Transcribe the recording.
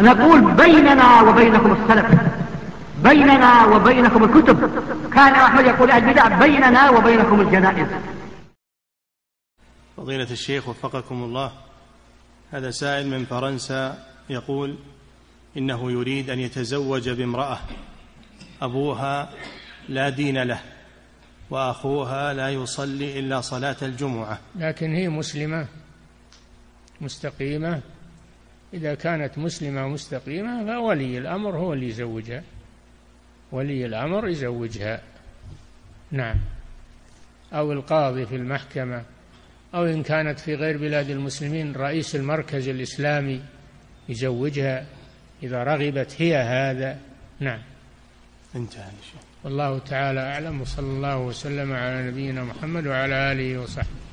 نقول بيننا وبينكم السلف. بيننا وبينكم الكتب. كان أحمد يقول البدع بيننا وبينكم الجنائز. فضيلة الشيخ وفقكم الله. هذا سائل من فرنسا يقول إنه يريد أن يتزوج بامرأة. أبوها لا دين له وأخوها لا يصلي إلا صلاة الجمعة. لكن هي مسلمة مستقيمة إذا كانت مسلمة مستقيمة فولي الأمر هو اللي يزوجها. ولي الأمر يزوجها. نعم. أو القاضي في المحكمة أو إن كانت في غير بلاد المسلمين رئيس المركز الإسلامي يزوجها. إذا رغبت هي هذا. نعم. انتهى والله تعالى أعلم وصلى الله وسلم على نبينا محمد وعلى آله وصحبه.